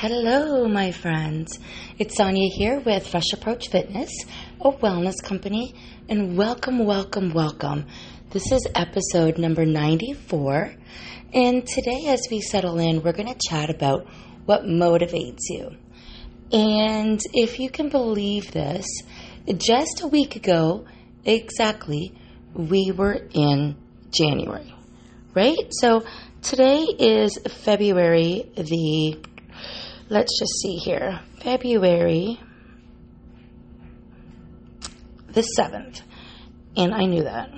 Hello, my friends. It's Sonia here with Fresh Approach Fitness, a wellness company, and welcome, welcome, welcome. This is episode number 94. And today, as we settle in, we're going to chat about what motivates you. And if you can believe this, just a week ago, exactly, we were in January, right? So today is February the let's just see here. February the 7th. And I knew that.